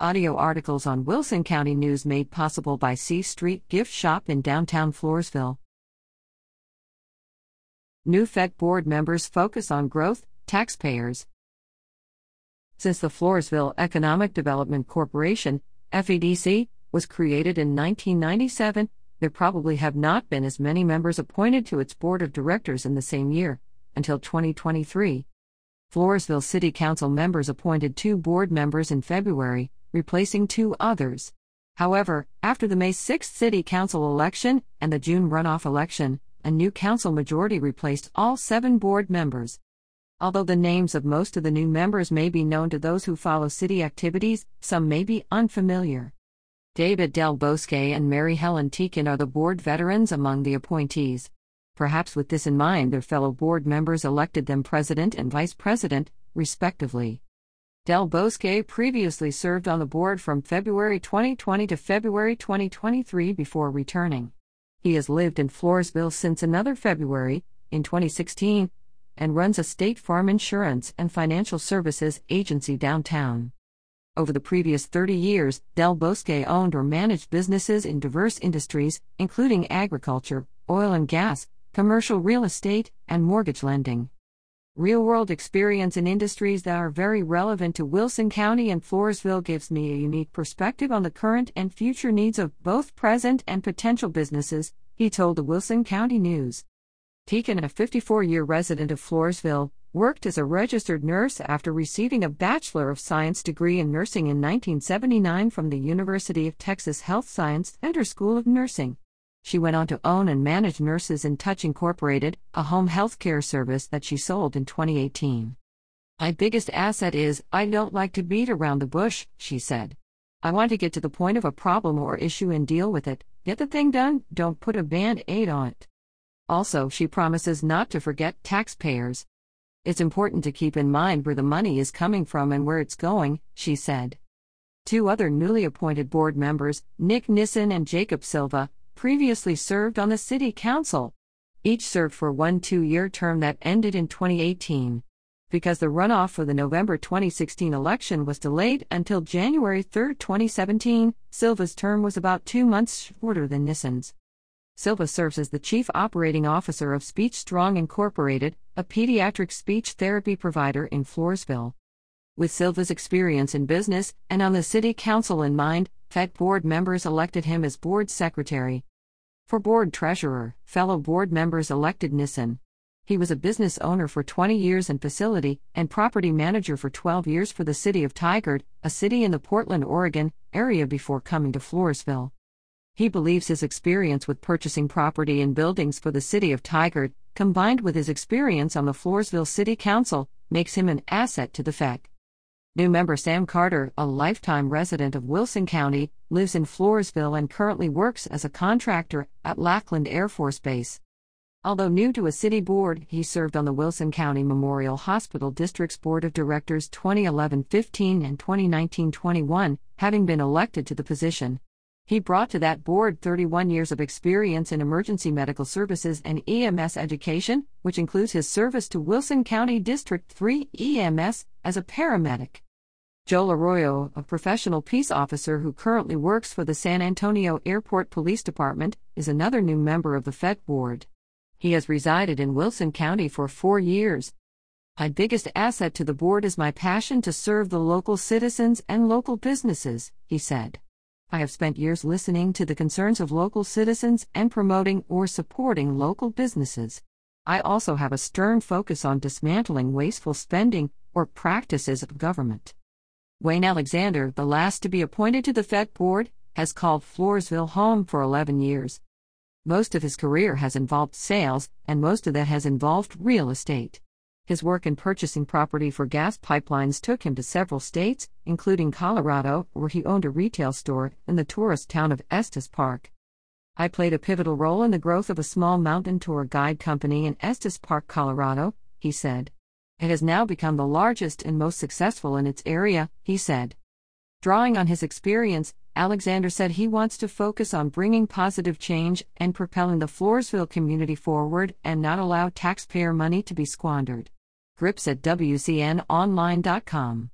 Audio articles on Wilson County News made possible by C Street Gift Shop in downtown Floresville. New FEDC board members focus on growth, taxpayers. Since the Floresville Economic Development Corporation, FEDC, was created in 1997, there probably have not been as many members appointed to its board of directors in the same year, until 2023. Floresville City Council members appointed two board members in February, replacing two others. However, after the May 6 City Council election and the June runoff election, a new council majority replaced all seven board members. Although the names of most of the new members may be known to those who follow city activities, some may be unfamiliar. David Del Bosque and Mary Helen Tieken are the board veterans among the appointees. Perhaps with this in mind, their fellow board members elected them president and vice president, respectively. Del Bosque previously served on the board from February 2020 to February 2023 before returning. He has lived in Floresville since another February, in 2016, and runs a state farm insurance and financial services agency downtown. Over the previous 30 years, Del Bosque owned or managed businesses in diverse industries, including agriculture, oil and gas, commercial real estate, and mortgage lending real world experience in industries that are very relevant to Wilson County and Floresville gives me a unique perspective on the current and future needs of both present and potential businesses, he told the Wilson County News. Tieken, a 54 year resident of Floresville, worked as a registered nurse after receiving a Bachelor of Science degree in nursing in 1979 from the University of Texas Health Science Center School of Nursing. She went on to own and manage Nurses in Touch Incorporated, a home health care service that she sold in 2018. My biggest asset is, I don't like to beat around the bush, she said. I want to get to the point of a problem or issue and deal with it, get the thing done, don't put a band aid on it. Also, she promises not to forget taxpayers. It's important to keep in mind where the money is coming from and where it's going, she said. Two other newly appointed board members, Nick Nissen and Jacob Silva, previously served on the City Council. Each served for one two year term that ended in 2018. Because the runoff for the November 2016 election was delayed until January 3, 2017, Silva's term was about two months shorter than Nissen's. Silva serves as the Chief Operating Officer of Speech Strong Incorporated, a pediatric speech therapy provider in Floresville. With Silva's experience in business and on the City Council in mind, FEDC board members elected him as board secretary. For board treasurer, fellow board members elected Nissen. He was a business owner for 20 years and facility and property manager for 12 years for the city of Tigard, a city in the Portland, Oregon area before coming to Floresville. He believes his experience with purchasing property and buildings for the city of Tigard, combined with his experience on the Floresville City Council, makes him an asset to the FEDC. New member Sam Carter, a lifetime resident of Wilson County, lives in Floresville and currently works as a contractor at Lackland Air Force Base. Although new to a city board, he served on the Wilson County Memorial Hospital District's Board of Directors 2011 15 and 2019 21, having been elected to the position. He brought to that board 31 years of experience in emergency medical services and EMS education, which includes his service to Wilson County District 3 EMS as a paramedic. Joel Arroyo, a professional peace officer who currently works for the San Antonio Airport Police Department, is another new member of the FEDC board. He has resided in Wilson County for four years. My biggest asset to the board is my passion to serve the local citizens and local businesses, he said. I have spent years listening to the concerns of local citizens and promoting or supporting local businesses. I also have a stern focus on dismantling wasteful spending or practices of government. Wayne Alexander, the last to be appointed to the FEDC board, has called Floresville home for 11 years. Most of his career has involved sales, and most of that has involved real estate. His work in purchasing property for gas pipelines took him to several states, including Colorado, where he owned a retail store in the tourist town of Estes Park. I played a pivotal role in the growth of a small mountain tour guide company in Estes Park, Colorado, he said. It has now become the largest and most successful in its area, he said. Drawing on his experience, Alexander said he wants to focus on bringing positive change and propelling the Floresville community forward and not allow taxpayer money to be squandered. Grips at WCNOnline.com.